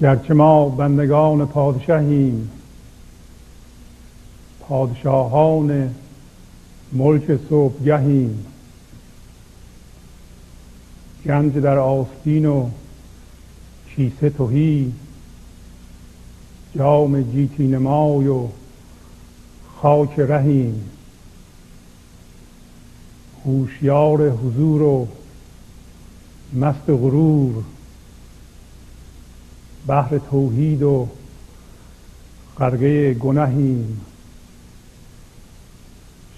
گرچه ما بندگان پادشاهیم. پادشاهان ملک صبحگهیم. گنج در آستین و کیسه توهی جام جیتی نمای و خاک رهیم. هوشیار حضور و مست غرور. بحر توحید و غرقه گناهیم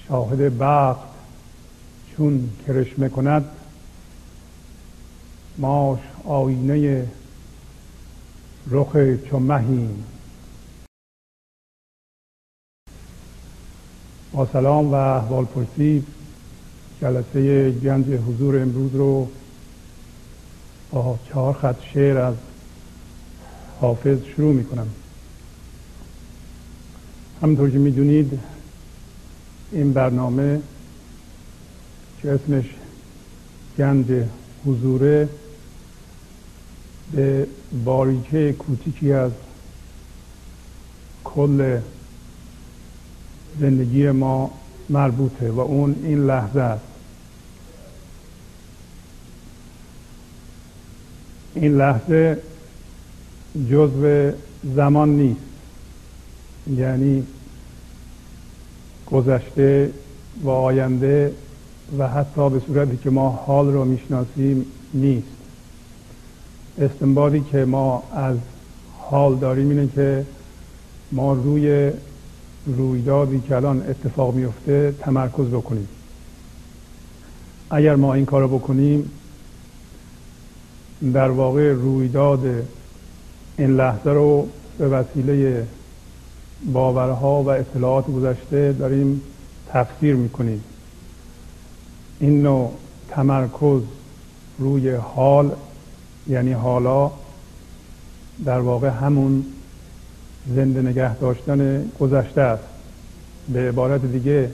شاهد بخت چون کرشمه کند ماش آینه رخ چمهیم با سلام و احوال پرسی جلسه گنج حضور امروز رو با چهار خط شعر از حافظ شروع می کنم همونطور که می‌دونید این برنامه که اسمش گنج حضوره به باریکه کوچیکی از کل زندگی ما مربوطه و اون این لحظه است. این لحظه جزو زمان نیست. یعنی گذشته و آینده و حتی به صورتی که ما حال رو می‌شناسیم نیست. استنبادی که ما از حال داریم اینه که ما روی رویدادی که الان اتفاق میفته تمرکز بکنیم. اگر ما این کار بکنیم در واقع رویداد این لحظه رو به وسیله باورها و اطلاعات گذشته داریم تفسیر می‌کنیم. این نوع تمرکز روی حال یعنی حالا در واقع همون زنده نگه داشتن گذشته است. به عبارت دیگه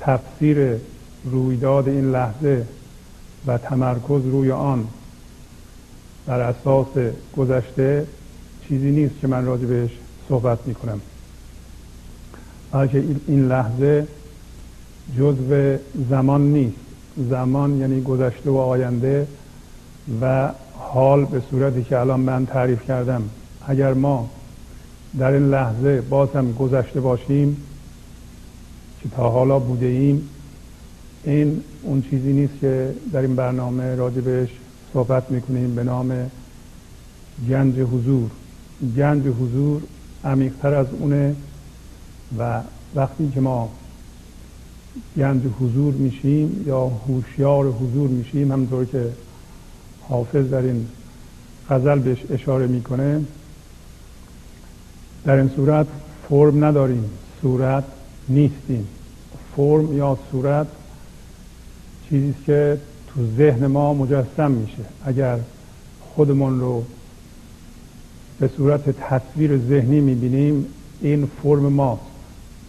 تفسیر رویداد این لحظه و تمرکز روی آن بر اساس گذشته چیزی نیست که من راجع بهش صحبت می کنم بلکه این لحظه جزو زمان نیست. زمان یعنی گذشته و آینده و حال به صورتی که الان من تعریف کردم. اگر ما در این لحظه باز هم گذشته باشیم که تا حالا بوده ایم این اون چیزی نیست که در این برنامه راجع بهش صحبت می‌کنیم به نام گنج حضور. گنج حضور عمیقتر از اونه و وقتی که ما گنج حضور میشیم یا هوشیار حضور میشیم همطور که حافظ در این غزل بهش اشاره می‌کنه در این صورت فرم نداریم صورت نیستیم. فرم یا صورت چیزی که تو ذهن ما مجسم میشه. اگر خودمون رو به صورت تصویر ذهنی می‌بینیم این فرم ماست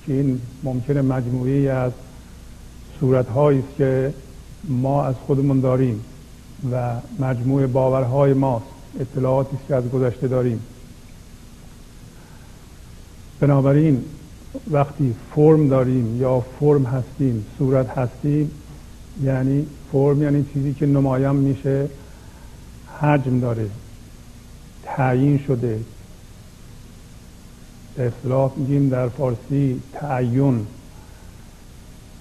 که این ممکنه مجموعی از صورت است که ما از خودمون داریم و مجموع باورهای ماست اطلاعاتی که از گذشته داریم. بنابراین وقتی فرم داریم یا فرم هستیم صورت هستیم یعنی فرم یعنی چیزی که نمایان میشه حجم داره تعیین شده. به اصطلاح میگیم در فارسی تعین.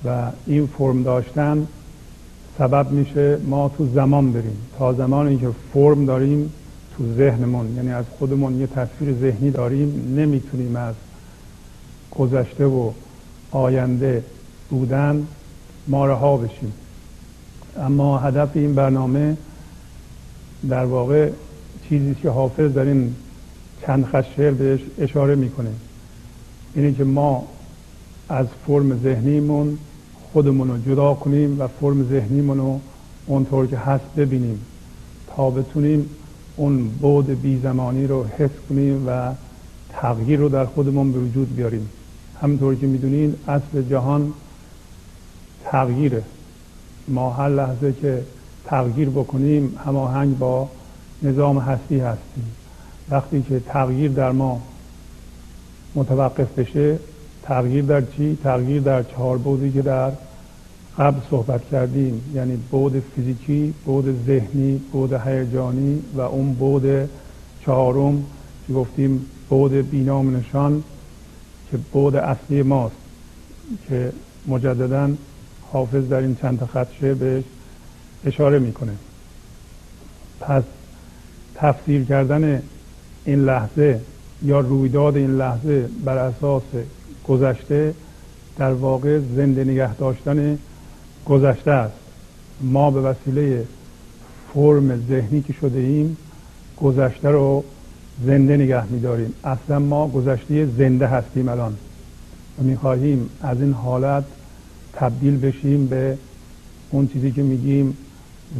و این فرم داشتن سبب میشه ما تو زمان بریم. تا زمانی که فرم داریم تو ذهنمون یعنی از خودمون یه تصویر ذهنی داریم نمی‌تونیم از گذشته و آینده بودن ما رها بشیم. اما هدف این برنامه در واقع چیزی که حافظ در این چند خشر بهش اشاره می‌کنه. اینه که ما از فرم ذهنیمون خودمون رو جدا کنیم و فرم ذهنیمون رو اونطور که هست ببینیم تا بتونیم اون بود بی زمانی رو حس کنیم و تغییر رو در خودمون به وجود بیاریم. همطور که می‌دونین اصل جهان تغییره. ما هر لحظه که تغییر بکنیم هماهنگ با نظام هستی هستیم. وقتی که تغییر در ما متوقف بشه تغییر در چی؟ تغییر در چهار بودی که در قبل صحبت کردیم. یعنی بود فیزیکی بود ذهنی بود هیجانی و اون بود چهارم که گفتیم بود بینام نشان که بود اصلی ماست. که مجددا حافظ در این چند خطشه بهش اشاره می‌کنه. پس تفسیر کردن این لحظه یا رویداد این لحظه بر اساس گذشته در واقع زنده نگه داشتن گذشته است. ما به وسیله فرم ذهنی که شده ایم گذشته رو زنده نگه میداریم. اصلا ما گذشته زنده هستیم الان. و می‌خواهیم از این حالت تبدیل بشیم به اون چیزی که میگیم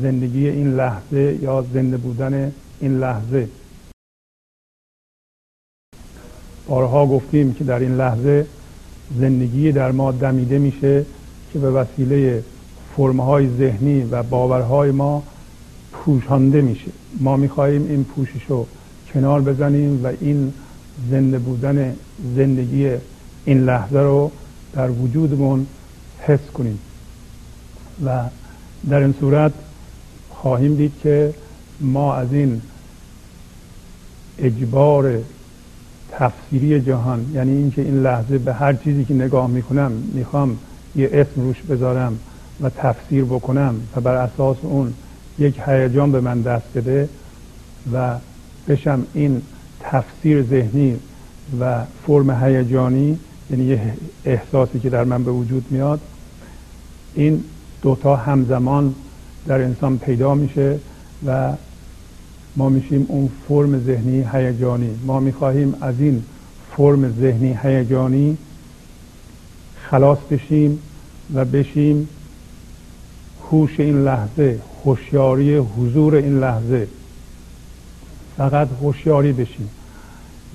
زندگی این لحظه یا زنده بودن این لحظه. بارها گفتیم که در این لحظه زندگی در ما دمیده میشه که به وسیله فرمهای ذهنی و باورهای ما پوشانده میشه. ما می‌خواهیم این پوشش رو کنار بزنیم و این زنده بودن زندگی این لحظه رو در وجودمون حس کنیم. و در این صورت خواهیم دید که ما از این اجبار تفسیری جهان یعنی اینکه این لحظه به هر چیزی که نگاه می‌کنم می‌خوام یه اسم روش بذارم و تفسیر بکنم و بر اساس اون یک هیجان به من دست بده و بشم این تفسیر ذهنی و فرم هیجانی یعنی یه احساسی که در من به وجود میاد این دوتا همزمان در انسان پیدا میشه و ما میشیم اون فرم ذهنی هیجانی. ما می‌خواهیم از این فرم ذهنی هیجانی خلاص بشیم و بشیم هوش این لحظه هوشیاری حضور این لحظه. فقط هوشیاری بشیم.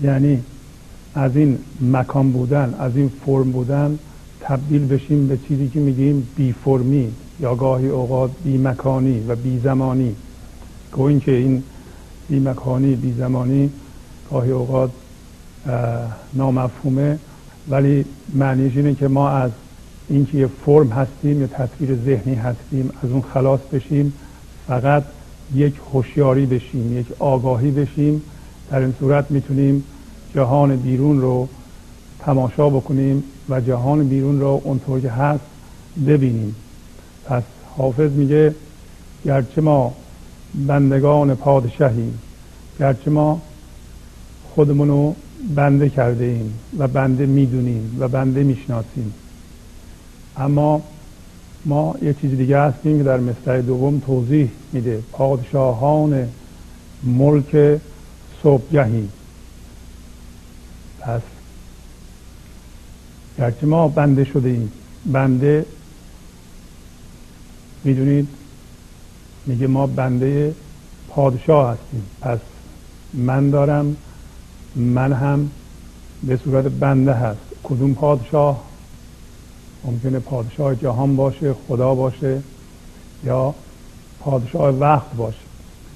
یعنی از این مکان بودن از این فرم بودن تبدیل بشیم به چیزی که میگیم بی فرمی یا گاهی اوقات بی مکانی و بی زمانی گوین که این بی مکانی بی زمانی گاهی اوقات نامفهومه. ولی معنیش اینه که ما از اینکه یه فرم هستیم یا تصویر ذهنی هستیم از اون خلاص بشیم فقط یک هوشیاری بشیم یک آگاهی بشیم. در این صورت می‌تونیم جهان بیرون رو تماشا بکنیم و جهان بیرون رو اونطور که هست ببینیم. پس حافظ میگه گرچه ما بندگان پادشاهیم گرچه ما خودمونو بنده کرده ایم و بنده می‌دونیم و بنده می‌شناسیم. اما ما یه چیز دیگه هستیم که در مصرع دوم توضیح میده. پادشاهان ملک صبحگهی. پس گرچه ما بنده شده ایم. بنده می‌دونید میگه ما بنده پادشاه هستیم. پس من دارم من هم به صورت بنده هست. کدوم پادشاه؟ ممکنه پادشاه جهان باشه خدا باشه یا پادشاه وقت باشه.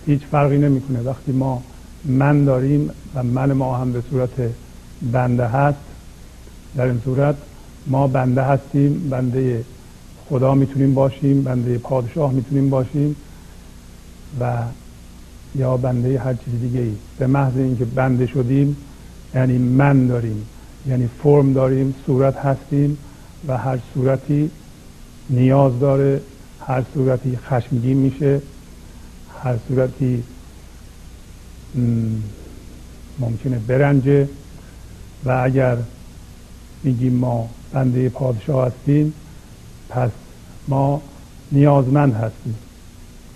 هیچ فرقی نمی‌کنه. وقتی ما من داریم و من ما هم به صورت بنده هست. در این صورت ما بنده هستیم بنده خدا می‌تونیم باشیم بنده پادشاه می‌تونیم باشیم و یا بنده هر چیز دیگه ای به محض اینکه بنده شدیم یعنی من داریم یعنی فرم داریم صورت هستیم و هر صورتی نیاز داره هر صورتی خشمگین میشه هر صورتی ممکنه برنجه. و اگر میگیم ما بنده پادشاه هستیم پس ما نیازمند هستیم.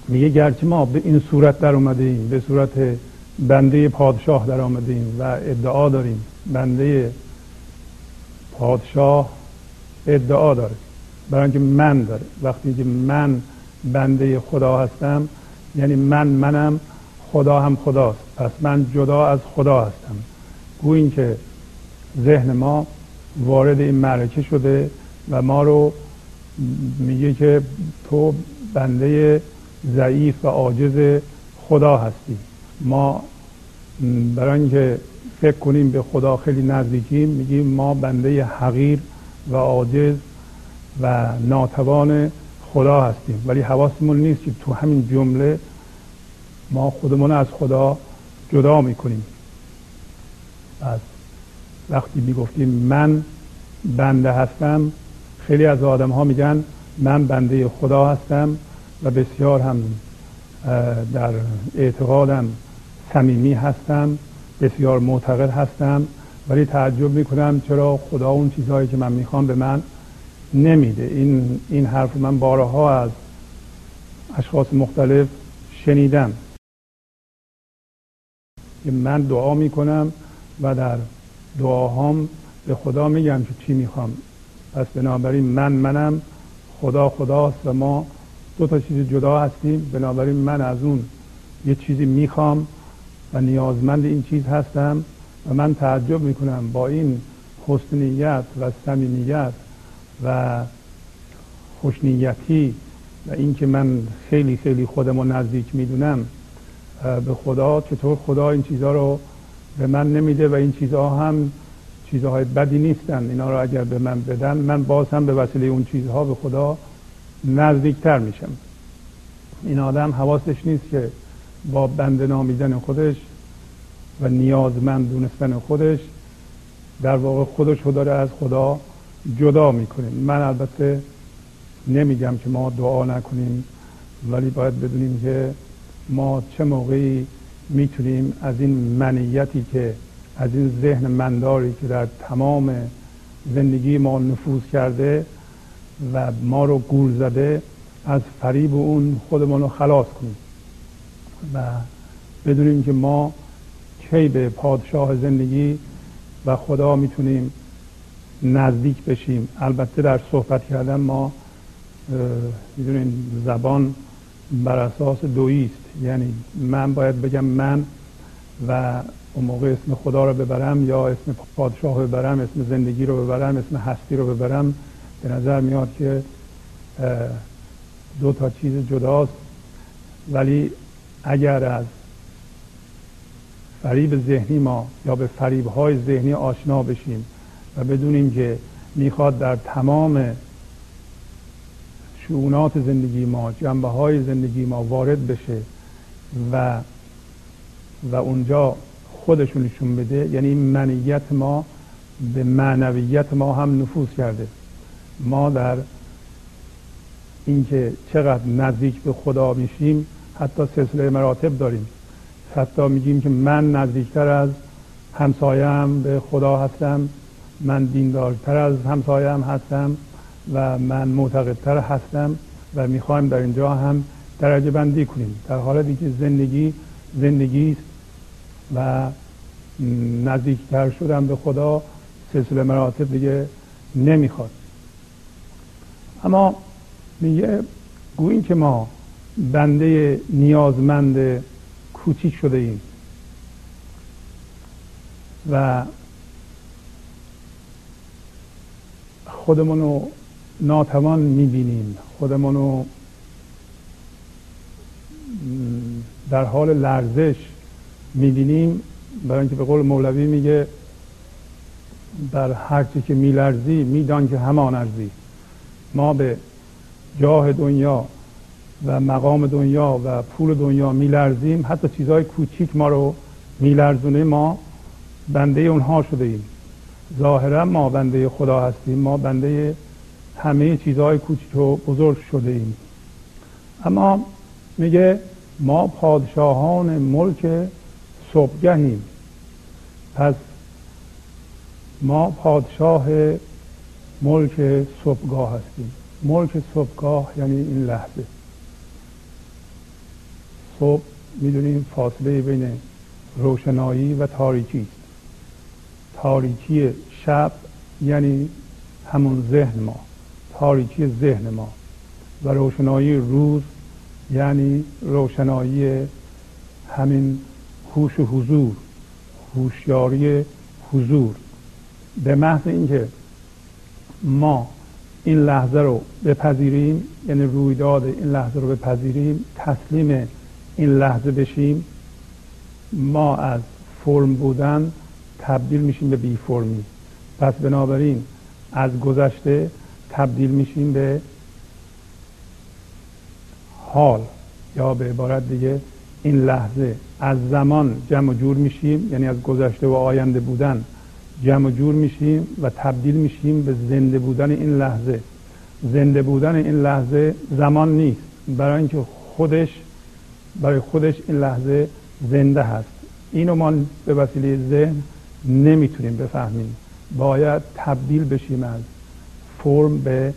میگه گرچه ما به این صورت در اومده ایم به صورت بنده پادشاه در آمده ایم و ادعا داریم. بنده پادشاه ادعا داره. برای اینکه من داره. وقتی که من بنده خدا هستم یعنی من منم خدا هم خداست. پس من جدا از خدا هستم. گویین که ذهن ما وارد این معرکه شده و ما رو میگه که تو بنده ضعیف و عاجز خدا هستی. ما برای اینکه فکر کنیم به خدا خیلی نزدیکیم میگیم ما بنده حقیر و عاجز و ناتوان خدا هستیم. ولی حواسمون نیست که تو همین جمله ما خودمون از خدا جدا می‌کنیم. از وقتی می‌گفتیم من بنده هستم خیلی از آدم ها میگن من بنده خدا هستم و بسیار هم در اعتقادم صمیمی هستم بسیار معتقد هستم ولی تعجب می‌کنم چرا خدا اون چیزهایی که من می‌خوام به من نمیده. این این حرف من بارها از اشخاص مختلف شنیدم. که من دعا می‌کنم و در دعاهام به خدا میگم که چی می‌خوام. پس بنابراین من منم خدا خداست و ما دو تا چیز جدا هستیم. بنابراین من از اون یه چیزی می‌خوام و نیازمند این چیز هستم و من تعجب می‌کنم با این حسنیت و صمیمیت و خوشنیتی و اینکه من خیلی خیلی خودم رو نزدیک می‌دونم. به خدا چطور خدا این چیزها رو به من نمیده و این چیزها هم چیزهای بدی نیستن. اینا رو اگر به من بدن من باز هم به وسیله اون چیزها به خدا نزدیکتر میشم. این آدم حواسش نیست که با بنده نامیدن خودش و نیازمند دونستن خودش در واقع خودش رو داره از خدا جدا می‌کنه. من البته نمیگم که ما دعا نکنیم ولی باید بدونیم که ما چه موقعی می‌تونیم از این منیتی که از این ذهن منداری که در تمام زندگی ما نفوذ کرده و ما رو گول زده از فریب اون خودمون رو خلاص کنیم و بدونیم که ما کی به پادشاه زندگی و خدا می‌تونیم نزدیک بشیم. البته در صحبت کردن ما می‌دونیم زبان بر اساس دویی است یعنی من باید بگم من و اون موقع اسم خدا رو ببرم یا اسم پادشاه رو ببرم اسم زندگی رو ببرم اسم هستی رو ببرم به نظر میاد که دو تا چیز جداست. ولی اگر از فریب ذهنی ما یا به فریب های ذهنی آشنا بشیم و بدونیم که می‌خواد در تمام شعونات زندگی ما جنبه های زندگی ما وارد بشه و و اونجا خودشون نشون بده یعنی منیت ما به معنویت ما هم نفوذ کرده. ما در اینکه چقدر نزدیک به خدا میشیم حتی سلسله مراتب داریم. حتی میگیم که من نزدیکتر از همسایم به خدا هستم من دیندارتر از همسایم هستم و من معتقدتر هستم و می‌خوایم در اینجا هم درجه بندی کنیم. در حالتی که زندگی زندگی است و نزدیکتر شدن به خدا سلسله مراتب دیگه نمی‌خواد. اما میگه گوییم که ما بنده نیازمند کوچیک شده ایم و خودمون رو ناتوان می‌بینیم. خودمون رو در حال لرزش می‌بینیم برای اینکه به قول مولوی میگه بر هرچی که میلرزی میدان که همان ارزی. ما به جاه دنیا و مقام دنیا و پول دنیا میلرزیم حتی چیزهای کوچیک ما رو میلرزونه ما بنده اونها شده ایم. ظاهرا ما بنده خدا هستیم ما بنده همه چیزهای کوچیک و بزرگ شده ایم. اما میگه ما پادشاهان ملک صبحگهیم پس ما پادشاه ملک صبحگاه هستیم. ملک صبحگاه یعنی این لحظه. صبح می‌دونیم فاصله بین روشنایی و تاریکی است. تاریکی شب یعنی همون ذهن ما. تاریکی ذهن ما. و روشنایی روز یعنی روشنایی همین هوش و حضور هوشیاری حضور. به محض اینکه ما این لحظه رو بپذیریم یعنی رویداد این لحظه رو بپذیریم تسلیم این لحظه بشیم ما از فرم بودن تبدیل میشیم به بی فرمی. پس بنابراین از گذشته تبدیل میشیم به حال یا به عبارت دیگه این لحظه از زمان جمع جور میشیم یعنی از گذشته و آینده بودن جمع جور میشیم و تبدیل میشیم به زنده بودن این لحظه. زنده بودن این لحظه زمان نیست. برای اینکه خودش برای خودش این لحظه زنده هست. اینو ما به وسیله ذهن نمی‌تونیم بفهمیم. باید تبدیل بشیم از فرم به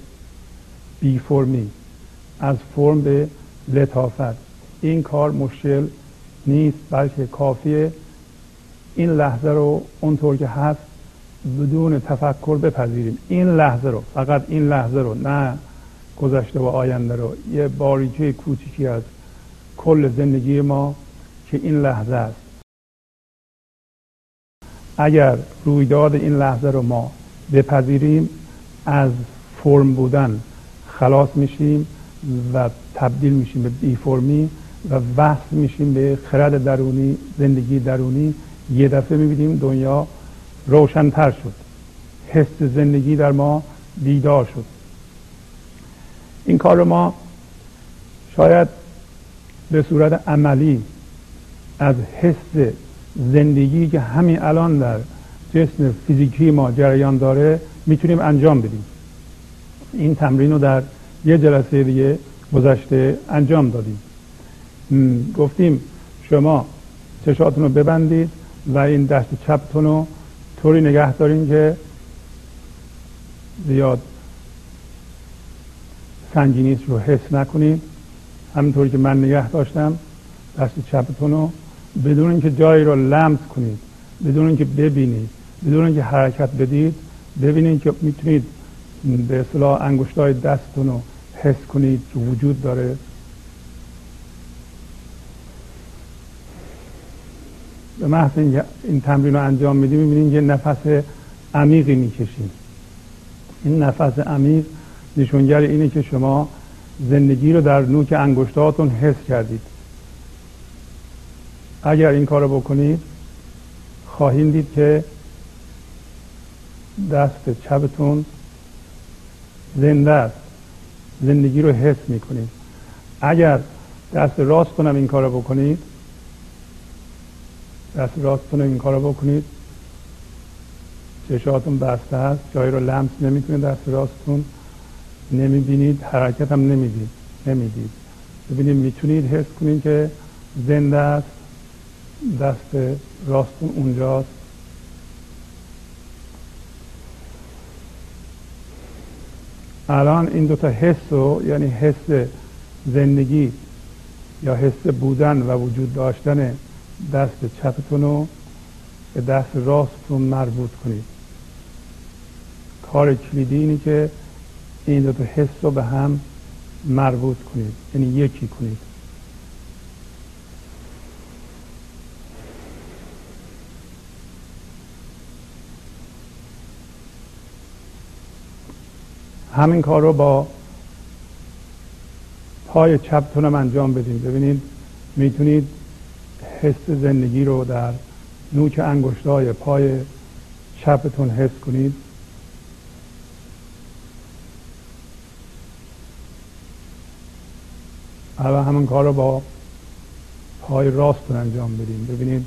بی فرمی. از فرم به لطافت. این کار مشکل نیست بلکه کافیه. این لحظه رو اونطور که هست بدون تفکر بپذیریم. این لحظه رو فقط این لحظه رو نه گذشته و آینده رو. یه باریچه کوچیکی از کل زندگی ما که این لحظه است. اگر رویداد این لحظه رو ما بپذیریم از فرم بودن خلاص میشیم. و تبدیل میشیم به بی فرمی و وصل میشیم به خرد درونی زندگی درونی. یه دفعه می‌بینیم دنیا روشنتر شد. حس زندگی در ما بیدار شد. این کار ما شاید به صورت عملی از حس زندگی که همین الان در جسم فیزیکی ما جریان داره می‌تونیم انجام بدیم. این تمرین رو در یه جلسه دیگه گذشته انجام دادیم. گفتیم شما چشاتون رو ببندید و این دست چپتون رو طوری نگه دارین که زیاد سنگینیش رو حس نکنید. همینطوری که من نگه داشتم دست چپتون رو بدون اینکه جایی رو لمس کنید بدون اینکه ببینید بدون اینکه حرکت بدید ببینید که می‌تونید به اصطلاح انگشتای دستتون رو حس کنید وجود داره. به محض این تمرین رو انجام میدیم می‌بینید یه نفس عمیقی می‌کشید این نفس عمیق نشونگر اینه که شما زندگی رو در نوک انگشتاتون حس کردید. اگر این کار رو بکنید خواهید دید که دست چپتون زنده است. زندگی رو حس می‌کنید. اگر دست راستتون این کار رو بکنید دست راستتون این کار رو بکنید چشاتون بسته هست جایی رو لمس نمی‌کنید دست راستتون نمی‌بینید حرکت هم نمی‌دید نمی‌دید. ببینید می‌تونید حس کنید که زنده است دست راستون اونجاست. الان این دوتا حس رو یعنی حس زندگی یا حس بودن و وجود داشتن دست چپتون رو به دست راستتون مربوط کنید. کار کلیدی اینه که این دو تا حس رو به هم مربوط کنید. یعنی یکی کنید. همین کار رو با پای چپتونم انجام بدید ببینید می‌تونید حس زندگی رو در نوک انگشتای پای چپتون حس کنید. اول همین کار رو با پای راستتون انجام بدید ببینید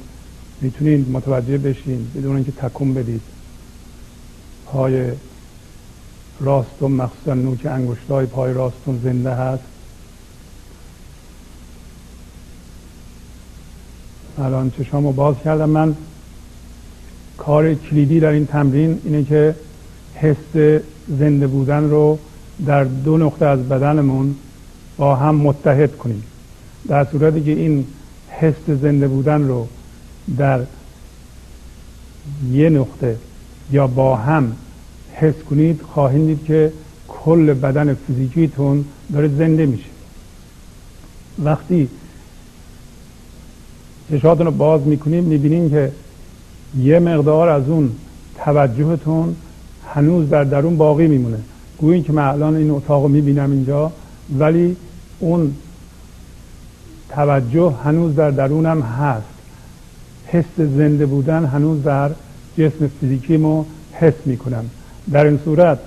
می‌تونید متوجه بشین بدون اینکه تکون بدید پای راستون مخصوصا نوک انگشتای پای راستون زنده هست. الان چشامو باز کردم. من کار کلیدی در این تمرین اینه که حس زنده بودن رو در دو نقطه از بدنمون با هم متحد کنیم. در صورتی که این حس زنده بودن رو در یه نقطه یا با هم حس کنید خواهید دید که کل بدن فیزیکیتون داره زنده میشه. وقتی چشاتون رو باز می‌کنیم می‌بینیم که یه مقدار از اون توجهتون هنوز در درون باقی میمونه. گویین که من الان این اتاق رو می‌بینم اینجا ولی اون توجه هنوز در درونم هست. حس زنده بودن هنوز در جسم فیزیکیمو حس می‌کنم. در این صورت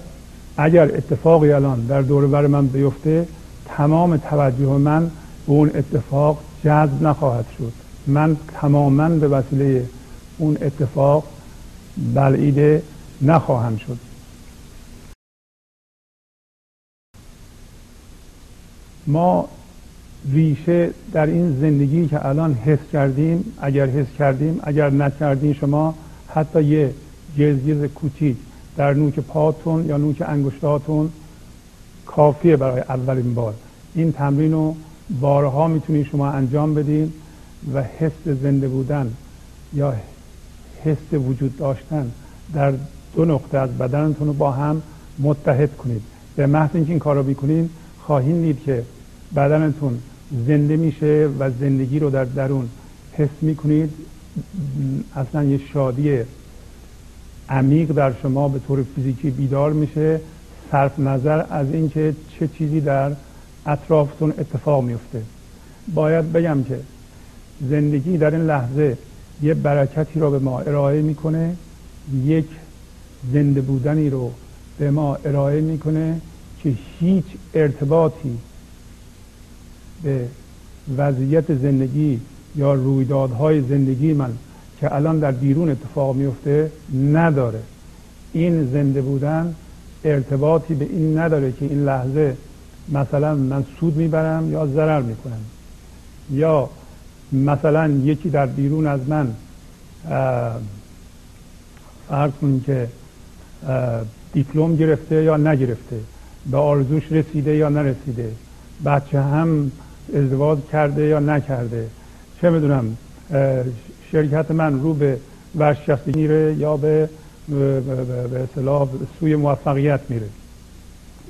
اگر اتفاقی الان در دور بر من بیفته تمام توجه من به اون اتفاق جذب نخواهد شد. من تماما به وسیله اون اتفاق بلعیده نخواهم شد. ما ریشه در این زندگی که الان حس کردیم اگر حس کردیم اگر نکردیم شما حتی یه گزگز کوچیک در نوک پاتون یا نوک انگشتاتون کافیه برای اولین بار. این تمرین رو بارها می‌تونید شما انجام بدین و حس زنده بودن یا حس وجود داشتن در دو نقطه از بدنتون رو با هم متحد کنید. به محض اینکه این کار رو بکنید خواهید دید که بدنتون زنده میشه و زندگی رو در درون حس می‌کنید. اصلا یه شادی عمیق در شما به طور فیزیکی بیدار میشه. صرف نظر از اینکه چه چیزی در اطرافتون اتفاق میفته. باید بگم که زندگی در این لحظه یه برکتی رو به ما ارائه می‌کنه. یک زنده بودنی رو به ما ارائه می‌کنه که هیچ ارتباطی به وضعیت زندگی یا رویدادهای زندگی من که الان در بیرون اتفاق میفته نداره. این زنده بودن ارتباطی به این نداره که این لحظه مثلا من سود می‌برم یا ضرر می‌کنم. یا مثلا یکی در بیرون از من فرض کنیم که دیپلم گرفته یا نگرفته به آرزوش رسیده یا نرسیده بچه هم ازدواج کرده یا نکرده چه می‌دونم شرکت من رو به ورشکستگی میره یا به به اصطلاح سوی موفقیت میره.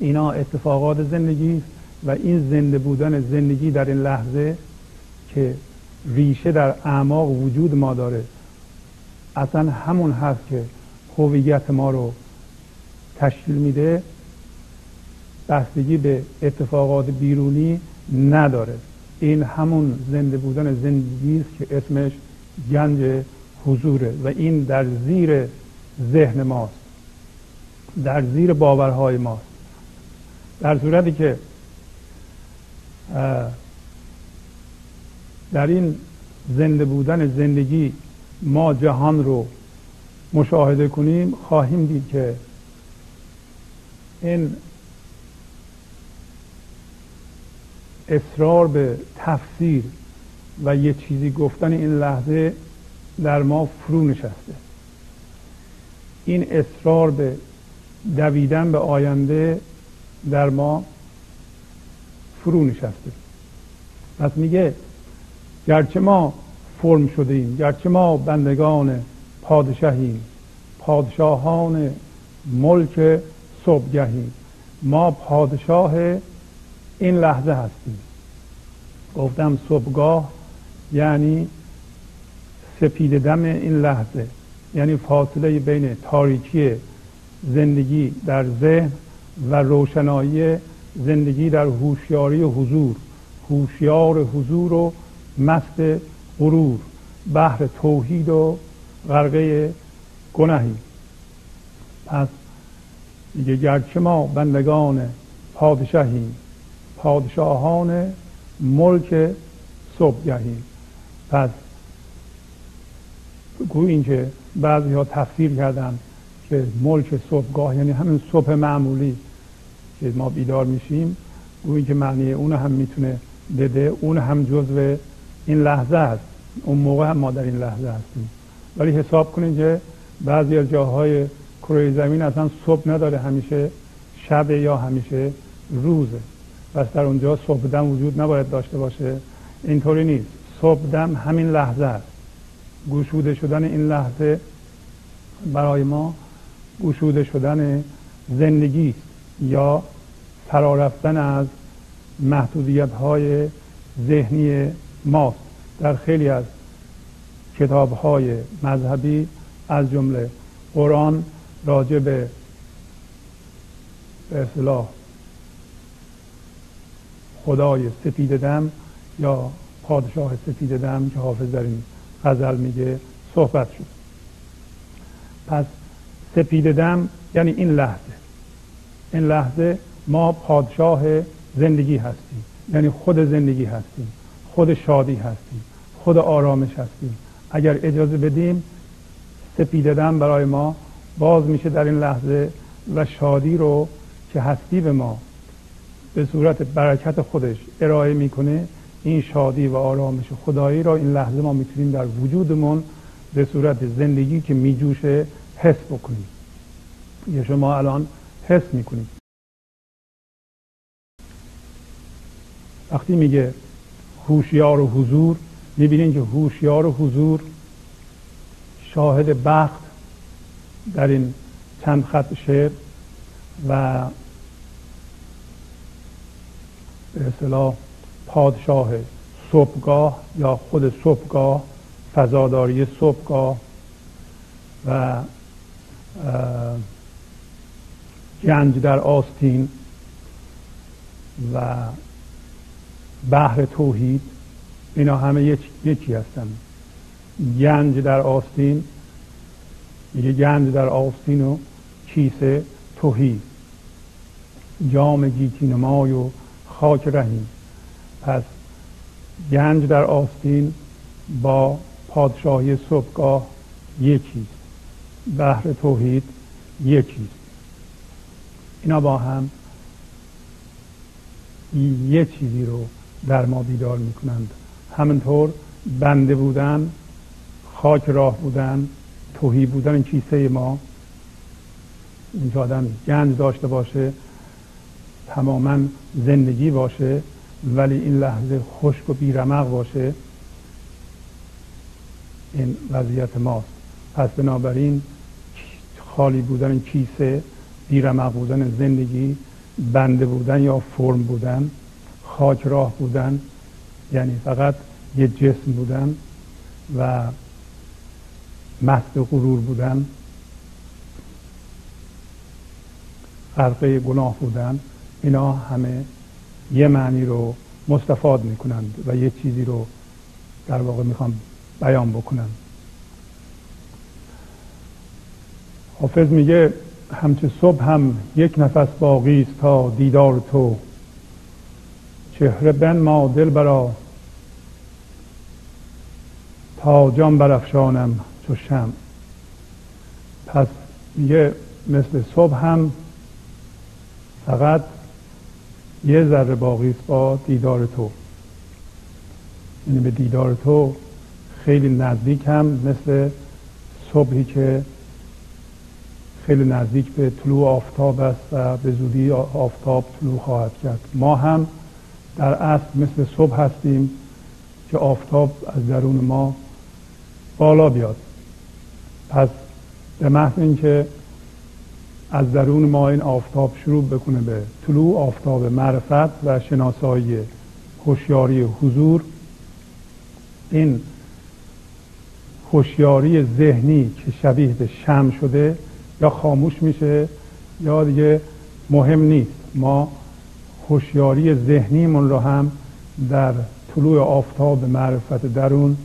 اینا اتفاقات زندگی و این زنده بودن زندگی در این لحظه که ریشه در اعماق وجود ما داره. اصلا همون هست که هویت ما رو تشکیل میده بستگی به اتفاقات بیرونی نداره. این همون زنده بودن زندگی است که اسمش گنج حضوره و این در زیر ذهن ماست در زیر باورهای ماست. در صورتی که در این زنده بودن زندگی ما جهان رو مشاهده کنیم خواهیم دید که این اصرار به تفسیر و یه چیزی گفتن این لحظه در ما فرو نشسته. این اصرار به دویدن به آینده در ما فرو نشسته. پس میگه گرچه ما فرم شده ایم گرچه ما بندگان پادشاهیم پادشاهان ملک صبحگهیم ما پادشاه این لحظه هستیم. گفتم صبحگاه یعنی سپید دم این لحظه. یعنی فاصله بین تاریکی زندگی در ذهن و روشنایی زندگی در هوشیاری حضور. هوشیار حضور و مست غرور. بحر توحید و غرقه گناهی پس میگه گرچه ما بندگان پادشاهیم پادشاهان ملک صبحگهیم. پس گوی اینکه بعضی ها تفسیر کردن که ملک صبحگاه یعنی همین صبح معمولی که ما بیدار میشیم گویی که معنی اون هم می‌تونه بده. اون هم جزو این لحظه است. اون موقع هم ما در این لحظه هستیم. ولی حساب کنید که بعضی از جاهای کره زمین اصلا صبح نداره همیشه شب یا همیشه روزه. پس در اونجا صبح وجود نباید داشته باشه. اینطوری نیست. صبح دم همین لحظه است. گوشوده شدن این لحظه برای ما گوشوده شدن زندگی است. یا فرارفتن از محدودیت های ذهنی ماست. در خیلی از کتاب های مذهبی از جمله قرآن راجع به اصلاح خدای سفید دم یا پادشاه سفید دم که حافظ در این غزل میگه صحبت شد. پس سپید دم یعنی این لحظه. این لحظه ما پادشاه زندگی هستیم. یعنی خود زندگی هستیم. خود شادی هستیم. خود آرامش هستیم. اگر اجازه بدیم سپیددن برای ما باز میشه در این لحظه و شادی رو که هستی به ما به صورت برکت خودش ارائه می‌کنه این شادی و آرامش خدایی را این لحظه ما می‌تونیم در وجودمون به صورت زندگی که میجوشه حس بکنیم. یا شما الان حس می‌کنید. وقتی میگه هوشیار و حضور می‌بینید که هوشیار و حضور شاهد بخت در این چند خط شعر و به اصطلاح پادشاه صبحگاه یا خود صبحگاه فضاداری صبحگاه و گنج در آستین و بحر توحید اینا همه یکی هستن. گنج در آستین میگه گنج در آستین و کیسه توحید. جام گیتی نمای و خاک رهی پس گنج در آستین با پادشاهی صبحگاه یکیست بحر توحید یکیست اینا با هم یه چیزی رو در ما بیدار می‌کنند. همینطور بنده بودن خاک راه بودن توهی بودن این کیسه ما این آدم گنج داشته باشه تماما زندگی باشه. ولی این لحظه خشک و بیرمق باشه این وضعیت ماست. پس بنابراین خالی بودن کیسه بیرمق بودن زندگی بنده بودن یا فرم بودن خاک راه بودن یعنی فقط یه جسم بودن و مست غرور بودن غرقه گناه بودن اینا همه یه معنی رو مستفاد می‌کنند و یه چیزی رو در واقع می‌خوام بیان بکنم حافظ میگه همچه صبح هم یک نفس باقی است تا دیدار تو. چهره بن ما دل برا. تا جان برافشانم چو شم پس میگه مثل صبح هم فقط یه ذره باقی با دیدار تو. یعنی به دیدار تو خیلی نزدیک هم مثل صبحی که خیلی نزدیک به طلوع آفتاب است و به زودی آفتاب طلوع خواهد کرد. ما هم در اصل مثل صبح هستیم که آفتاب از درون ما بالا بیاد. پس به محض اینکه از درون ما این آفتاب شروع بکنه به طلوع آفتاب معرفت و شناسایی هوشیاری حضور. این هوشیاری ذهنی که شبیه به شم شده یا خاموش میشه یا دیگه مهم نیست. ما هوشیاری ذهنیمون رو هم در طلوع آفتاب معرفت درون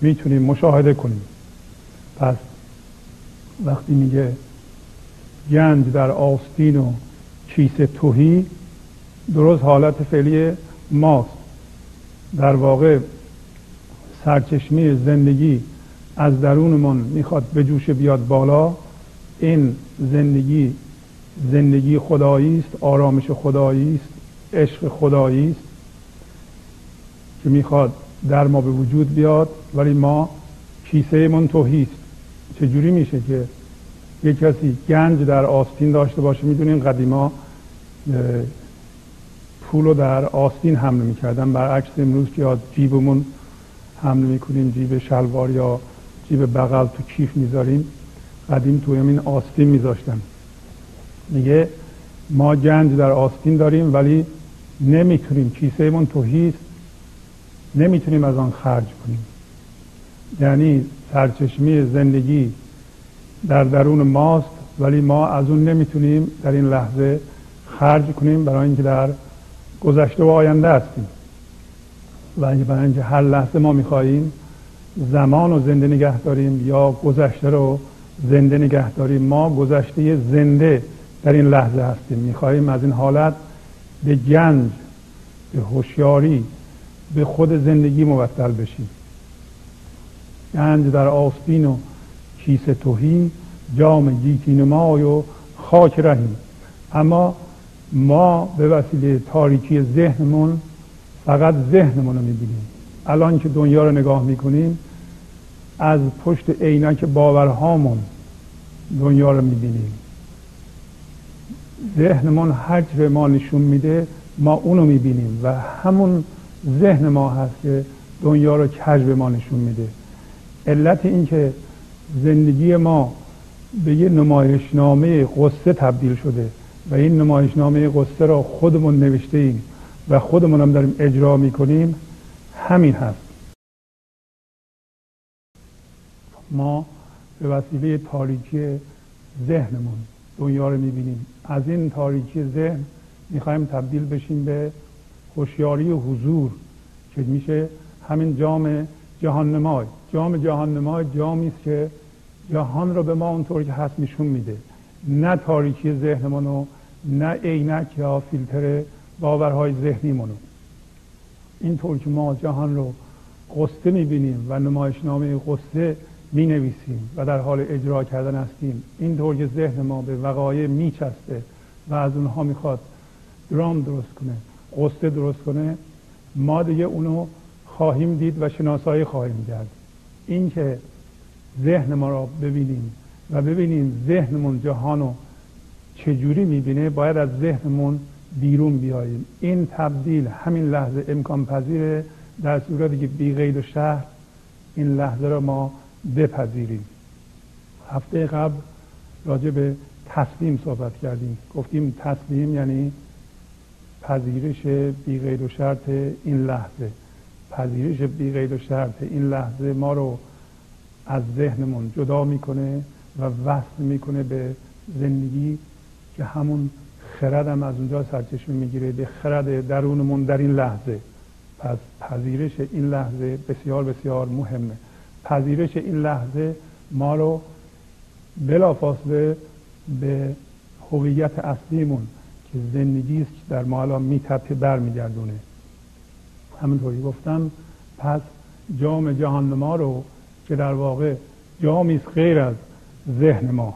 می‌تونیم مشاهده کنیم. پس وقتی میگه گنج در آستین و کیسه توهی درست حالت فعلی ماست. در واقع سرچشمه زندگی از درونمون می‌خواد به جوش بیاد بالا. این زندگی زندگی خدایی است آرامش خدایی است عشق خدایی است که می‌خواد در ما به وجود بیاد. ولی ما کیسه من توهی است. چجوری میشه که یک کسی گنج در آستین داشته باشه می‌دونین قدیما پول رو در آستین حمل می‌کردن. برعکس امروز که جیبمون حمل می‌کنیم جیب شلوار یا جیب بغل تو کیف می‌ذاریم قدیم توی این آستین میذاشتن. میگه ما گنج در آستین داریم ولی نمی‌تونیم کیسه من توهیست نمی‌تونیم از آن خرج کنیم. یعنی سرچشمه زندگی در درون ماست ولی ما از اون نمی‌تونیم در این لحظه خرج کنیم برای اینکه در گذشته و آینده هستیم. و برای اینکه هر لحظه ما می‌خواهیم زمان رو زنده نگه داریم یا گذشته رو زنده نگه داریم. ما گذشته زنده در این لحظه هستیم. می‌خواهیم از این حالت به گنج به هوشیاری به خود زندگی مبدل بشیم. گنج در آستین و کیسه توهی جام گیتی نمای و خاک رهیم اما ما به وسیله تاریکی ذهنمون فقط ذهنمون رو می‌بینیم. الان که دنیا رو نگاه می‌کنیم از پشت عینک باورهامون دنیا رو می‌بینیم. ذهنمون هر به ما نشون میده ما اونو می‌بینیم و همون ذهن ما هست که دنیا رو کج به ما نشون میده. علت این که زندگی ما به یه نمایشنامه قصه تبدیل شده و این نمایشنامه قصه را خودمون نوشته ایم و خودمون هم داریم اجرا می‌کنیم همین هست. ما به وسیله تاریکی ذهنمون دنیا رو می‌بینیم. از این تاریکی ذهن می‌خوایم تبدیل بشیم به هوشیاری و حضور که میشه همین جام جهان نمای جام جهان نمای جامی است که جهان رو به ما اونطور که هست نشون میده. نه تاریکی ذهنمونو نه عینک یا فیلتر باورهای ذهنیمونو. اینطور که ما جهان رو قصه می‌بینیم و نمایشنامه قصه می نویسیم و در حال اجرا کردن هستیم اینطور که ذهن ما به وقایع میچسته و از اونها می‌خواد درام درست کنه قصه درست کنه ما دیگه اونو خواهیم دید و شناسایی خواهیم کرد. این که ذهن ما را ببینیم و ببینیم ذهنمون جهان رو چجوری می‌بینه باید از ذهنمون بیرون بیاییم. این تبدیل همین لحظه امکان پذیره در صورتی که بی غیر و شهر این لحظه را ما بپذیریم. هفته قبل راجع به تسلیم صحبت کردیم. گفتیم تسلیم یعنی پذیرش بی غیر و شرط این لحظه. پذیرش بی و شرط. این لحظه ما رو از ذهنمون جدا می‌کنه و وصل می‌کنه به زندگی که همون خرد هم از اونجا سرچشمه می‌گیره به خرد درونمون در این لحظه. پس پذیرش این لحظه بسیار بسیار مهمه. پذیرش این لحظه ما رو بلافاصله به هویت اصلیمون که زندگی است که در ما الان میتپه برمیگردونه. همونطوری گفتم پس جام جهان ما رو که در واقع جامی غیر از ذهن ما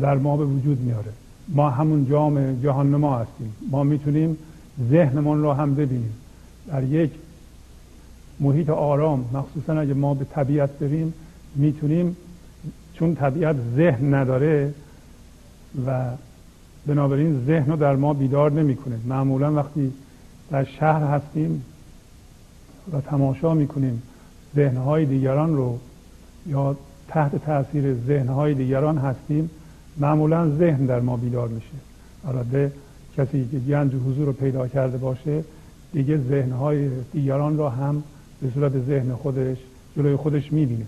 در ما به وجود میاره. ما همون جام جهان ما هستیم. ما می‌تونیم ذهنمون رو هم ببینیم. در یک محیط آرام مخصوصا اگه ما به طبیعت بریم می‌تونیم چون طبیعت ذهن نداره و بنابراین ذهن رو در ما بیدار نمی‌کنه. معمولا وقتی در شهر هستیم و تماشا می‌کنیم ذهنهای دیگران رو یا تحت تاثیر ذهنهای دیگران هستیم معمولا ذهن در ما بیدار میشه. البته کسی که گنج حضور رو پیدا کرده باشه دیگه ذهنهای دیگران را هم به صورت ذهن خودش جلوی خودش می‌بینه.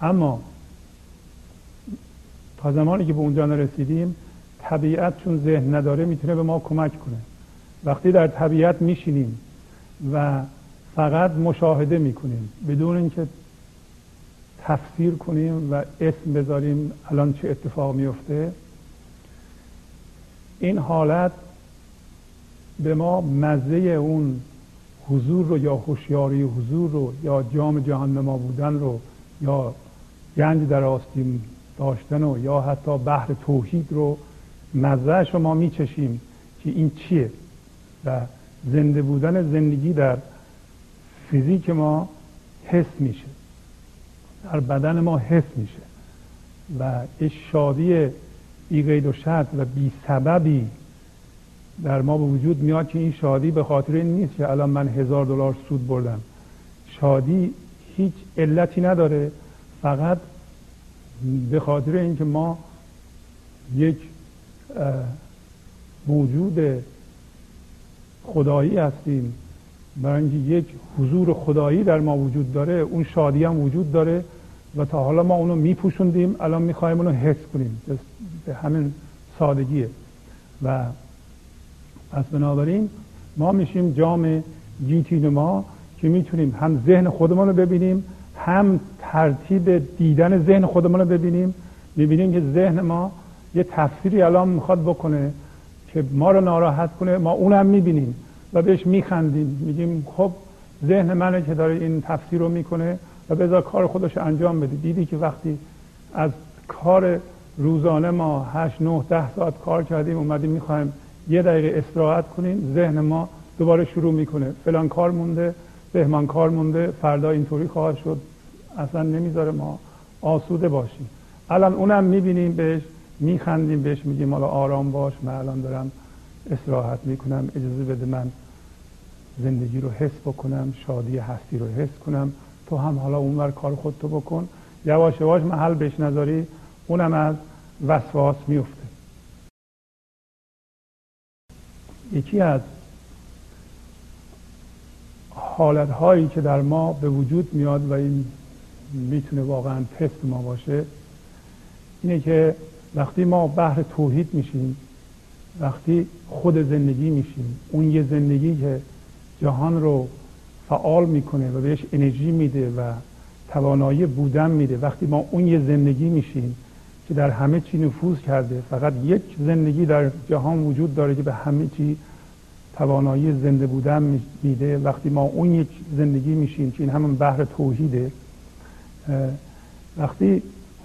اما تا زمانی که به اونجا نرسیدیم طبیعت چون ذهن نداره می‌تونه به ما کمک کنه. وقتی در طبیعت میشینیم و فقط مشاهده می‌کنیم بدون اینکه تفسیر کنیم و اسم بذاریم الان چه اتفاق میفته این حالت به ما مزه اون حضور رو یا هوشیاری حضور رو یا جام جهان ما بودن رو یا گنج در آستین داشتن و یا حتی بحر توحید رو مزهش رو ما میچشیم که این چیه. و زنده بودن زندگی در فیزیک ما حس میشه. در بدن ما حس میشه. و این شادی بی و شرط و بی سببی در ما به وجود میاد که این شادی به خاطر این نیست که الان من هزار دلار سود بردم. شادی هیچ علتی نداره. فقط به خاطر اینکه ما یک موجود خدایی هستیم. برای اینکه یک حضور خدایی در ما وجود داره اون شادی هم وجود داره و تا حالا ما اونو میپوشوندیم الان می‌خوایم اونو حس کنیم. به همین سادگیه. و پس بنابراین ما میشیم جام گیتی ما که می‌تونیم هم ذهن خودمون رو ببینیم هم ترتیب دیدن ذهن خودمون رو ببینیم. می‌بینیم که ذهن ما یه تفسیری الان می‌خواد بکنه. که ما رو ناراحت کنه ما اونم می‌بینیم و بهش میخندیم. میگیم خب ذهن منه که داره این تفسیر رو می‌کنه و بذار کار خودش انجام بده. دیدی که وقتی از کار روزانه ما 8 9 ده ساعت کار کردیم اومدیم می‌خوایم یه دقیقه استراحت کنیم ذهن ما دوباره شروع می‌کنه. فلان کار مونده بهمان کار مونده فردا اینطوری خواهد شد. اصلا نمی‌ذاره ما آسوده باشیم. الان اونم می‌بینیم بهش میخندیم بهش میگیم حالا آرام باش من الان دارم استراحت می‌کنم اجازه بده من زندگی رو حس بکنم شادی هستی رو حس کنم. تو هم حالا اونور کار خودتو بکن. یواش یواش محل بهش نذاری اونم از وسواس میفته. یکی از حالت هایی که در ما به وجود میاد و این می‌تونه واقعا تست ما باشه اینه که وقتی ما بحر توحید میشیم وقتی خود زندگی میشیم اون یه زندگی که جهان رو فعال می‌کنه و بهش انرژی میده و توانایی بودن میده وقتی ما اون یه زندگی میشیم که در همه چی نفوذ کرده فقط یک زندگی در جهان وجود داره که به همه چی توانایی زنده بودن میده وقتی ما اون یک زندگی میشیم که این همون بحر توحیده وقتی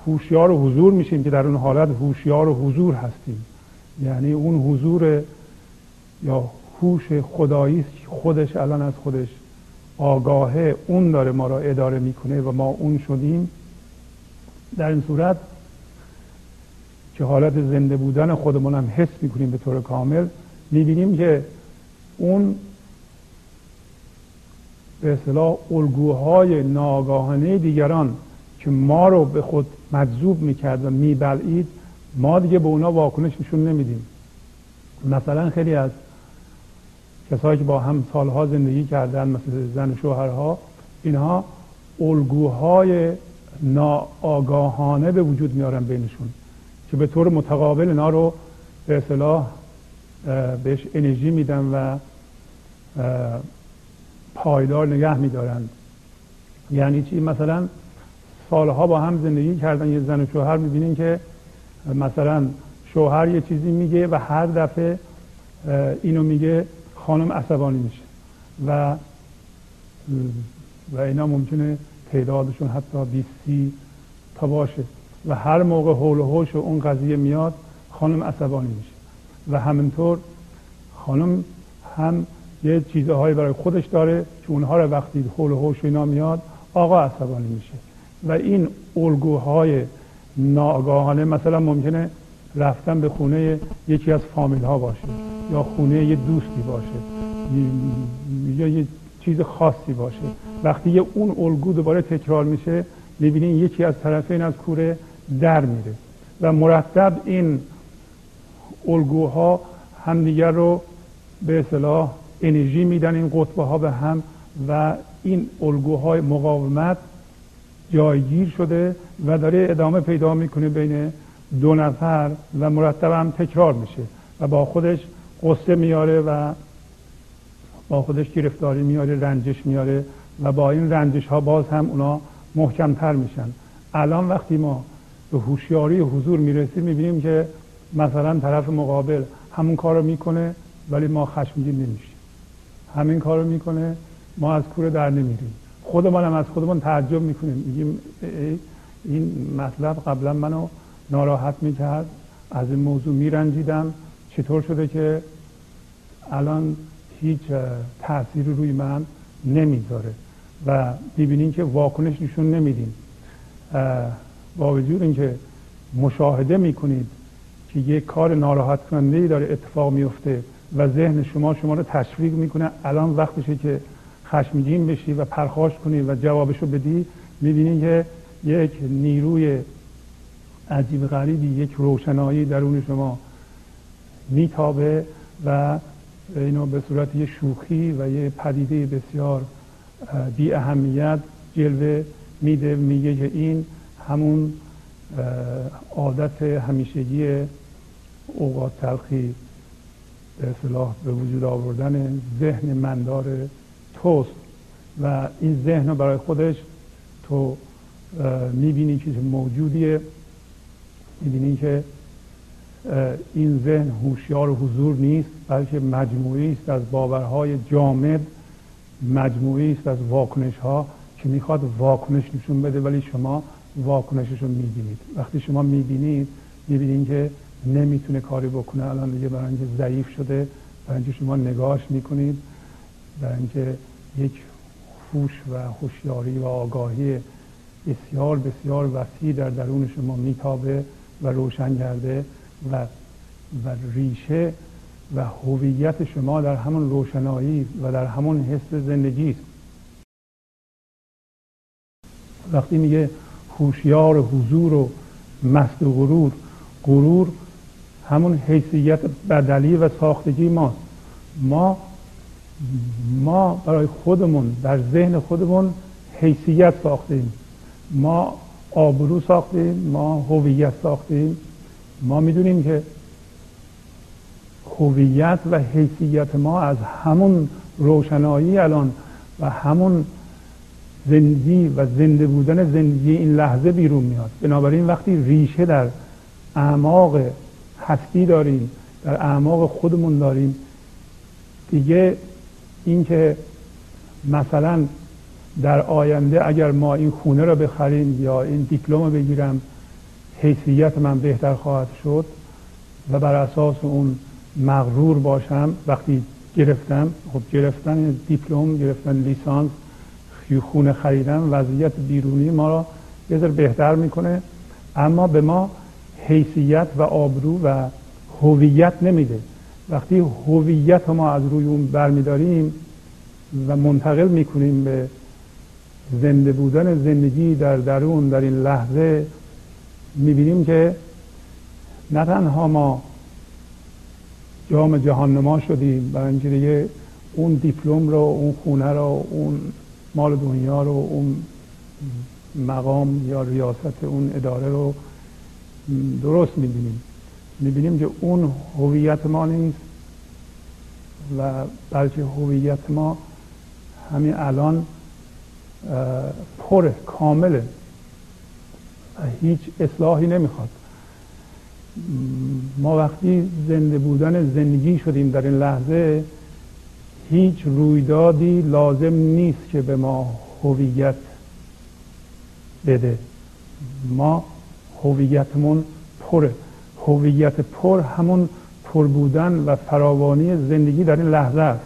هوشیار و حضور میشیم که در اون حالت هوشیار و حضور هستیم. یعنی اون حضور یا هوش خدایی خودش الان از خودش آگاهه اون داره ما را اداره می‌کنه و ما اون شدیم. در این صورت که حالت زنده بودن خودمون هم حس می‌کنیم به طور کامل می‌بینیم که اون به اصطلاح الگوهای ناگاهانه دیگران که ما رو به خود مجذوب می‌کرد و میبلعید ما دیگه به اونا واکنش نشون نمیدیم. مثلا خیلی از کسایی که با هم سالها زندگی کردن مثل زن و شوهرها اینها الگوهای ناآگاهانه به وجود میارن بینشون که به طور متقابل اینا رو به اصطلاح بهش انرژی میدن و پایدار نگه میدارن. یعنی چی؟ مثلا سالها با هم زندگی کردن یه زن و شوهر می‌بینین که مثلا شوهر یه چیزی میگه و هر دفعه اینو میگه خانم عصبانی میشه و و اینا ممکنه تعدادشون حتی 20 تا باشه و هر موقع حول و حوش اون قضیه میاد خانم عصبانی میشه و همینطور خانم هم یه چیزهایی برای خودش داره که اونها رو وقتی حول و حوش اینا میاد آقا عصبانی میشه. و این الگوهای ناگاهانه مثلا ممکنه رفتن به خونه یکی از فامیل ها باشه یا خونه یه دوستی باشه یا یه چیز خاصی باشه. وقتی یه اون الگو دوباره تکرار میشه می‌بینین یکی از طرفین از کوره در میره. و مرتب این الگوها همدیگر رو به اصطلاح انرژی میدن این قطبه ها به هم و این الگوهای مقاومت جایگیر شده و داره ادامه پیدا می‌کنه بین دو نفر و مرتب هم تکرار میشه و با خودش قصه میاره و با خودش گرفتاری میاره رنجش میاره و با این رنجش ها باز هم اونا محکمتر میشن. الان وقتی ما به هوشیاری حضور می‌رسیم می‌بینیم که مثلا طرف مقابل همون کار رو می‌کنه ولی ما خشمگین نمیشیم. همین کار رو می‌کنه ما از کوره در نمیریم. خودمان هم از خودمان تعجب می‌کنیم. میگیم این مطلب قبلا منو ناراحت می‌کرد. از این موضوع میرنجیدم. چطور شده که الان هیچ تأثیری روی من نمی‌ذاره؟ و می‌بینیم که واکنش نشون نمیدیم با وجود اینکه مشاهده می‌کنید که یک کار ناراحت کننده ای داره اتفاق میفته و ذهن شما شما رو تشویق می‌کنه الان وقتشه که خشمگین بشی و پرخاش کنی و جوابشو بدی می‌بینی که یک نیروی عجیب غریبی یک روشنایی درون شما میتابه و اینو به صورت یه شوخی و یه پدیده بسیار بی اهمیت جلوه میده میگه که این همون عادت همیشگی اوقات تلخی به اصلاح به وجود آوردن ذهن مندار توست و این ذهن رو برای خودش تو می‌بینی که موجودیه. می‌بینی که این ذهن هوشیار و حضور نیست بلکه مجموعی است از باورهای جامد مجموعی است از واکنش ها که می‌خواد واکنش نشون بده ولی شما واکنشش رو می‌بینید. وقتی شما می‌بینید می‌بینید که نمی‌تونه کاری بکنه. الان دیگه برای اینکه ضعیف شده برای اینکه شما نگاهش می‌کنید برای اینکه یک هوش و هوشیاری و آگاهی بسیار بسیار وسیع در درون شما میتابه و روشن کرده و و ریشه و هویت شما در همون روشنایی و در همون حس زندگی است. وقتی میگه هوشیار حضور و مست و غرور غرور همون حیثیت بدلی و ساختگی ماست. ما ما برای خودمون در ذهن خودمون حیثیت ساختیم. ما آبرو ساختیم ما هویت ساختیم. ما می‌دونیم که هویت و حیثیت ما از همون روشنایی الان و همون زندگی و زنده بودن زندگی این لحظه بیرون میاد. بنابراین وقتی ریشه در اعماق هستی داریم در اعماق خودمون داریم دیگه اینکه مثلا در آینده اگر ما این خونه رو بخریم یا این دیپلم رو بگیرم حیثیت من بهتر خواهد شد و بر اساس اون مغرور باشم وقتی گرفتم خب گرفتن دیپلم گرفتن لیسانس خونه خریدن وضعیت بیرونی ما را یه بهتر می‌کنه. اما به ما حیثیت و آبرو و هویت نمیده. وقتی هویت ما از روی اون برمیداریم و منتقل می‌کنیم به زنده بودن زندگی در درون در این لحظه می‌بینیم که نه تنها ما جام جهان نما شدیم برای اینکه اون دیپلم رو اون خونه رو اون مال دنیا رو اون مقام یا ریاست اون اداره رو درست می‌بینیم. می‌بینیم که اون هویت ما نیست و بلکه هویت ما همین الان پر کامله هیچ اصلاحی نمی‌خواد. ما وقتی زنده بودن زندگی شدیم در این لحظه هیچ رویدادی لازم نیست که به ما هویت بده. ما هویتمون پره. هویت پر همون پر بودن و فراوانی زندگی در این لحظه است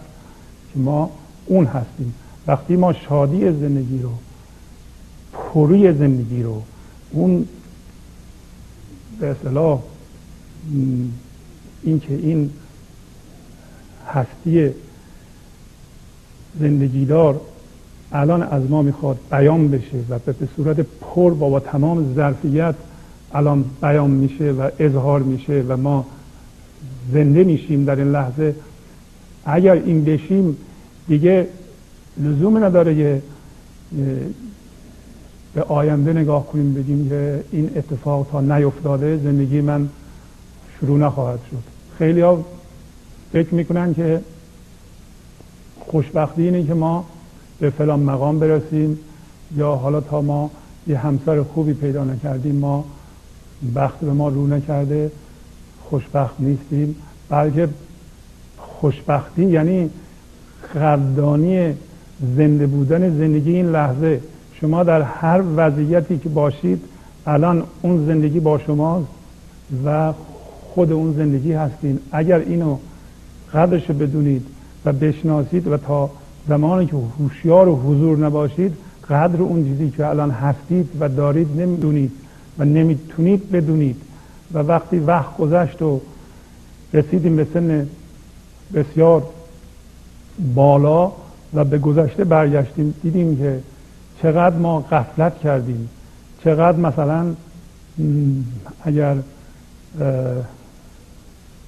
که ما اون هستیم. وقتی ما شادی زندگی رو پروی زندگی رو اون به اصطلاح این که این هستی زندگیدار الان از ما می‌خواد بیان بشه و به صورت پر با, با تمام ظرفیت الان بیان میشه و اظهار میشه و ما زنده میشیم در این لحظه. اگر این بشیم دیگه لزوم نداره که به آینده نگاه کنیم بگیم که این اتفاق تا نیفتاده زندگی من شروع نخواهد شد. خیلی ها فکر می‌کنن که خوشبختی اینه که ما به فلان مقام برسیم یا حالا تا ما یه همسر خوبی پیدا نکردیم ما بخت به ما رو نکرده خوشبخت نیستیم. بلکه خوشبختی یعنی قدردانی زنده بودن زندگی این لحظه. شما در هر وضعیتی که باشید الان اون زندگی با شماست و خود اون زندگی هستین. اگر اینو قدرش بدونید و بشناسید و تا زمانی که هوشیار و حضور نباشید قدر اون چیزی که الان هستید و دارید نمی‌دونید. و نمی‌تونید بدونید. و وقتی وقت گذشت و رسیدیم به سن بسیار بالا و به گذشته برگشتیم دیدیم که چقدر ما غفلت کردیم. چقدر مثلا اگر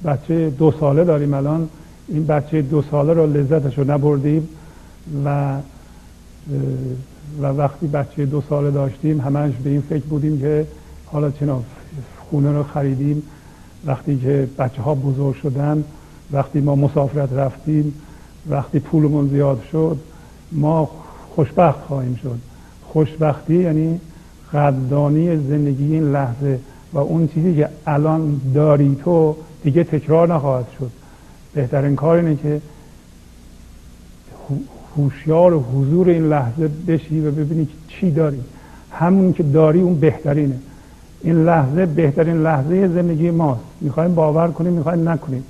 بچه دو ساله داریم الان این بچه دو ساله رو لذتش رو نبردیم و و وقتی بچه دو ساله داشتیم همش به این فکر بودیم که حالا چنا خونه رو خریدیم. وقتی که بچه ها بزرگ شدن وقتی ما مسافرت رفتیم وقتی پولمون زیاد شد ما خوشبخت خواهیم شد. خوشبختی یعنی قدردانی زندگی این لحظه و اون چیزی که الان داری تو دیگه تکرار نخواهد شد. بهترین کار اینه که هوشیار و حضور این لحظه بشی و ببینی چی داری. همون که داری اون بهترینه. این لحظه بهترین لحظه زندگی ماست. می‌خوایم باور کنیم می‌خوایم نکنیم.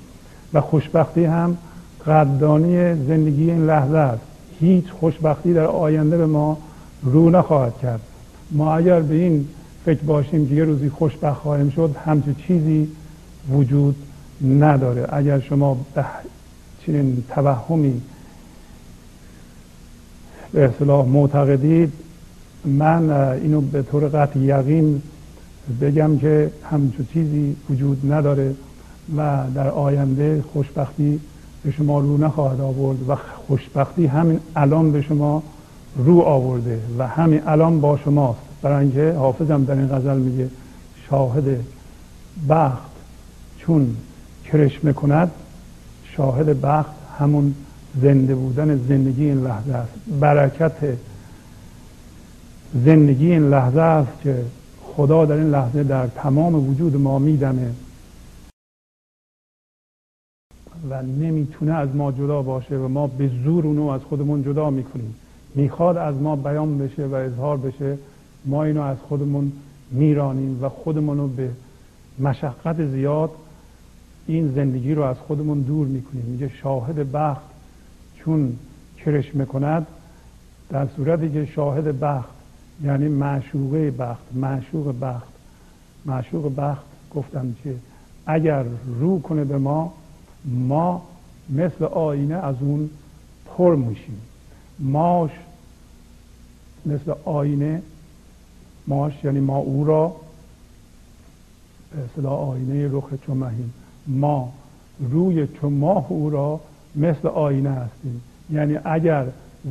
و خوشبختی هم قدردانی زندگی این لحظه است. هیچ خوشبختی در آینده به ما رو نخواهد کرد. ما اگر به این فکر باشیم که یه روزی خوشبخت خواهیم شد همچه چیزی وجود نداره. اگر شما به چنین توهمی به اصطلاح معتقدید من اینو به طور قطع یقین بگم که همچون چیزی وجود نداره و در آینده خوشبختی به شما رو نخواهد آورد و خوشبختی همین الان به شما رو آورده و همین الان با شماست. برای اینکه حافظم در این غزل میگه شاهد بخت چون کرشمه کند شاهد بخت همون زنده بودن زندگی این لحظه است. برکت زندگی این لحظه است که خدا در این لحظه در تمام وجود ما میدمه و نمی‌تونه از ما جدا باشه و ما به زور اونو از خودمون جدا می‌کنیم. می‌خواد از ما بیان بشه و اظهار بشه ما اینو از خودمون میرانیم و خودمون رو به مشقت زیاد این زندگی رو از خودمون دور می‌کنیم. میگه شاهد بخت چون کرش می‌کند در صورتی که شاهد بخت یعنی معشوقه بخت معشوق بخت. معشوق بخت گفتم که اگر رو کنه به ما ما مثل آینه از اون پر میشیم. ماش مثل آینه ماش یعنی ما او را به اصطلاح آینه رخ چمهیم ما روی چماه او را مثل آینه هستیم. یعنی اگر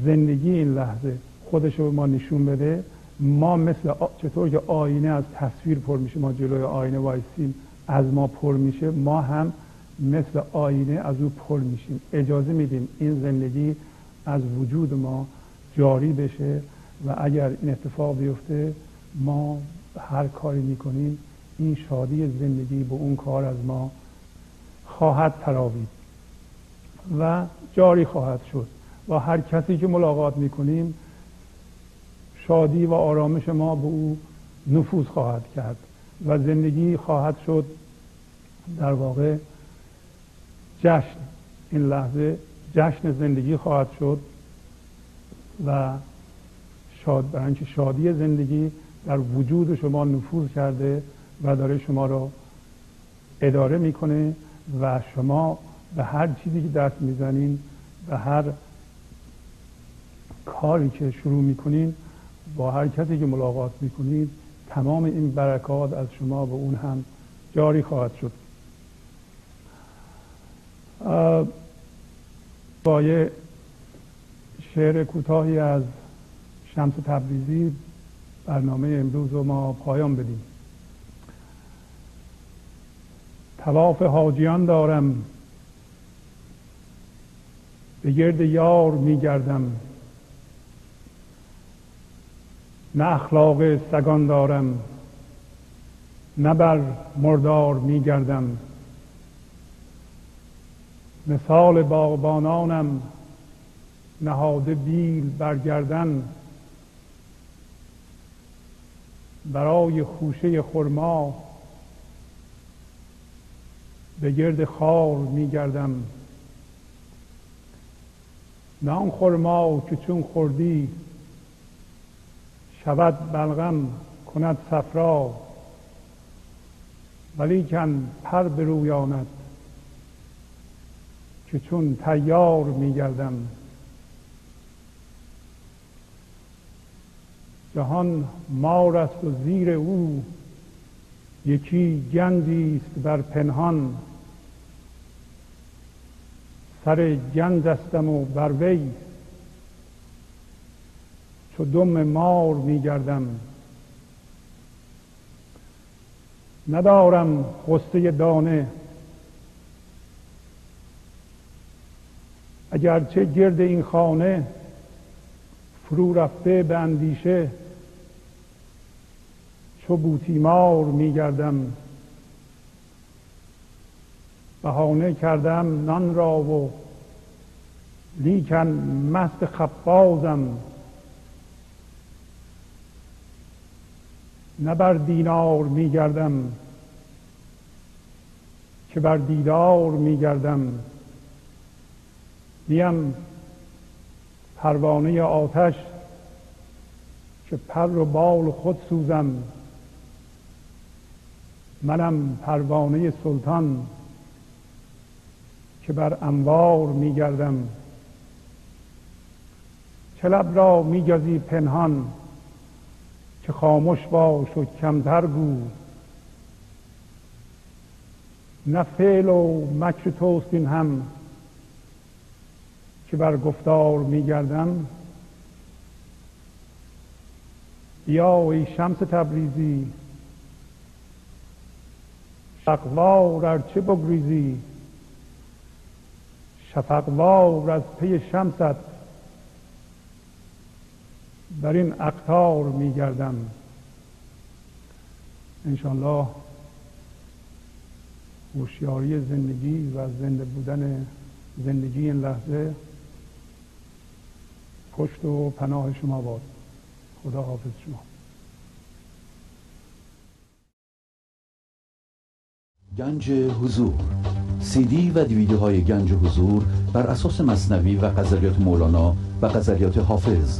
زندگی این لحظه خودش رو به ما نشون بده ما مثل چطور که آینه از تصویر پر میشه ما جلوی آینه وایسیم از ما پر میشه ما هم مثل آینه از او پر میشیم. اجازه میدیم این زندگی از وجود ما جاری بشه و اگر این اتفاق بیفته ما هر کاری می‌کنیم این شادی زندگی به اون کار از ما خواهد تراوید و جاری خواهد شد. و هر کسی که ملاقات می‌کنیم شادی و آرامش ما به او نفوذ خواهد کرد و زندگی خواهد شد در واقع جشن. این لحظه جشن زندگی خواهد شد و شاد برای شادی زندگی در وجود شما نفوذ کرده و داره شما رو اداره می‌کنه و شما به هر چیزی که دست می‌زنین به هر کاری که شروع می‌کنین با هر کسی که ملاقات می‌کنید تمام این برکات از شما به اون هم جاری خواهد شد. با یه شعر کوتاهی از شمس تبریزی برنامه امروز رو ما پایان بدیم. تواف حاجیان دارم به گرد یار میگردم. نه اخلاق سگان دارم نه بر مردار میگردم. مثال باغبانانم نهاده بیل برگردن. برای خوشه خرما به گرد خار میگردم. نه آن خرما که چون خوردی شود بلغم کند صفرا. ولیکن پر برویاند که چون تیار میگردم. جهان مار است و زیر او. یکی گنجی است بر پنهان. سر گنج استم و بر وی. چو دم مار میگردم ندارم غصه دانه. اگرچه گرد این خانه فرو رفته به اندیشه چو بوتیمار میگردم بهانه کردم نان را و لیکن مست خبازم نه بر دینار میگردم که بر دیدار میگردم. نیم پروانه آتش که پر و بال خود سوزم. منم پروانه سلطان که بر انوار میگردم. چه را میگزی پنهان که خاموش باش و کمتر گو. نه فعل و مکر توست این هم که بر گفتار میگردم یا ای شمس تبریزی. شقوار ار چه بگریزی؟ شفقوار از پی شمست بر این اقتار میگردم. انشالله هوشیاری زندگی و زنده بودن زندگی این لحظه پشت و پناه شما باد. خدا حافظ شما. گنج حضور. سی دی و دیویدیو های گنج حضور بر اساس مصنوی و غزلیات مولانا و غزلیات حافظ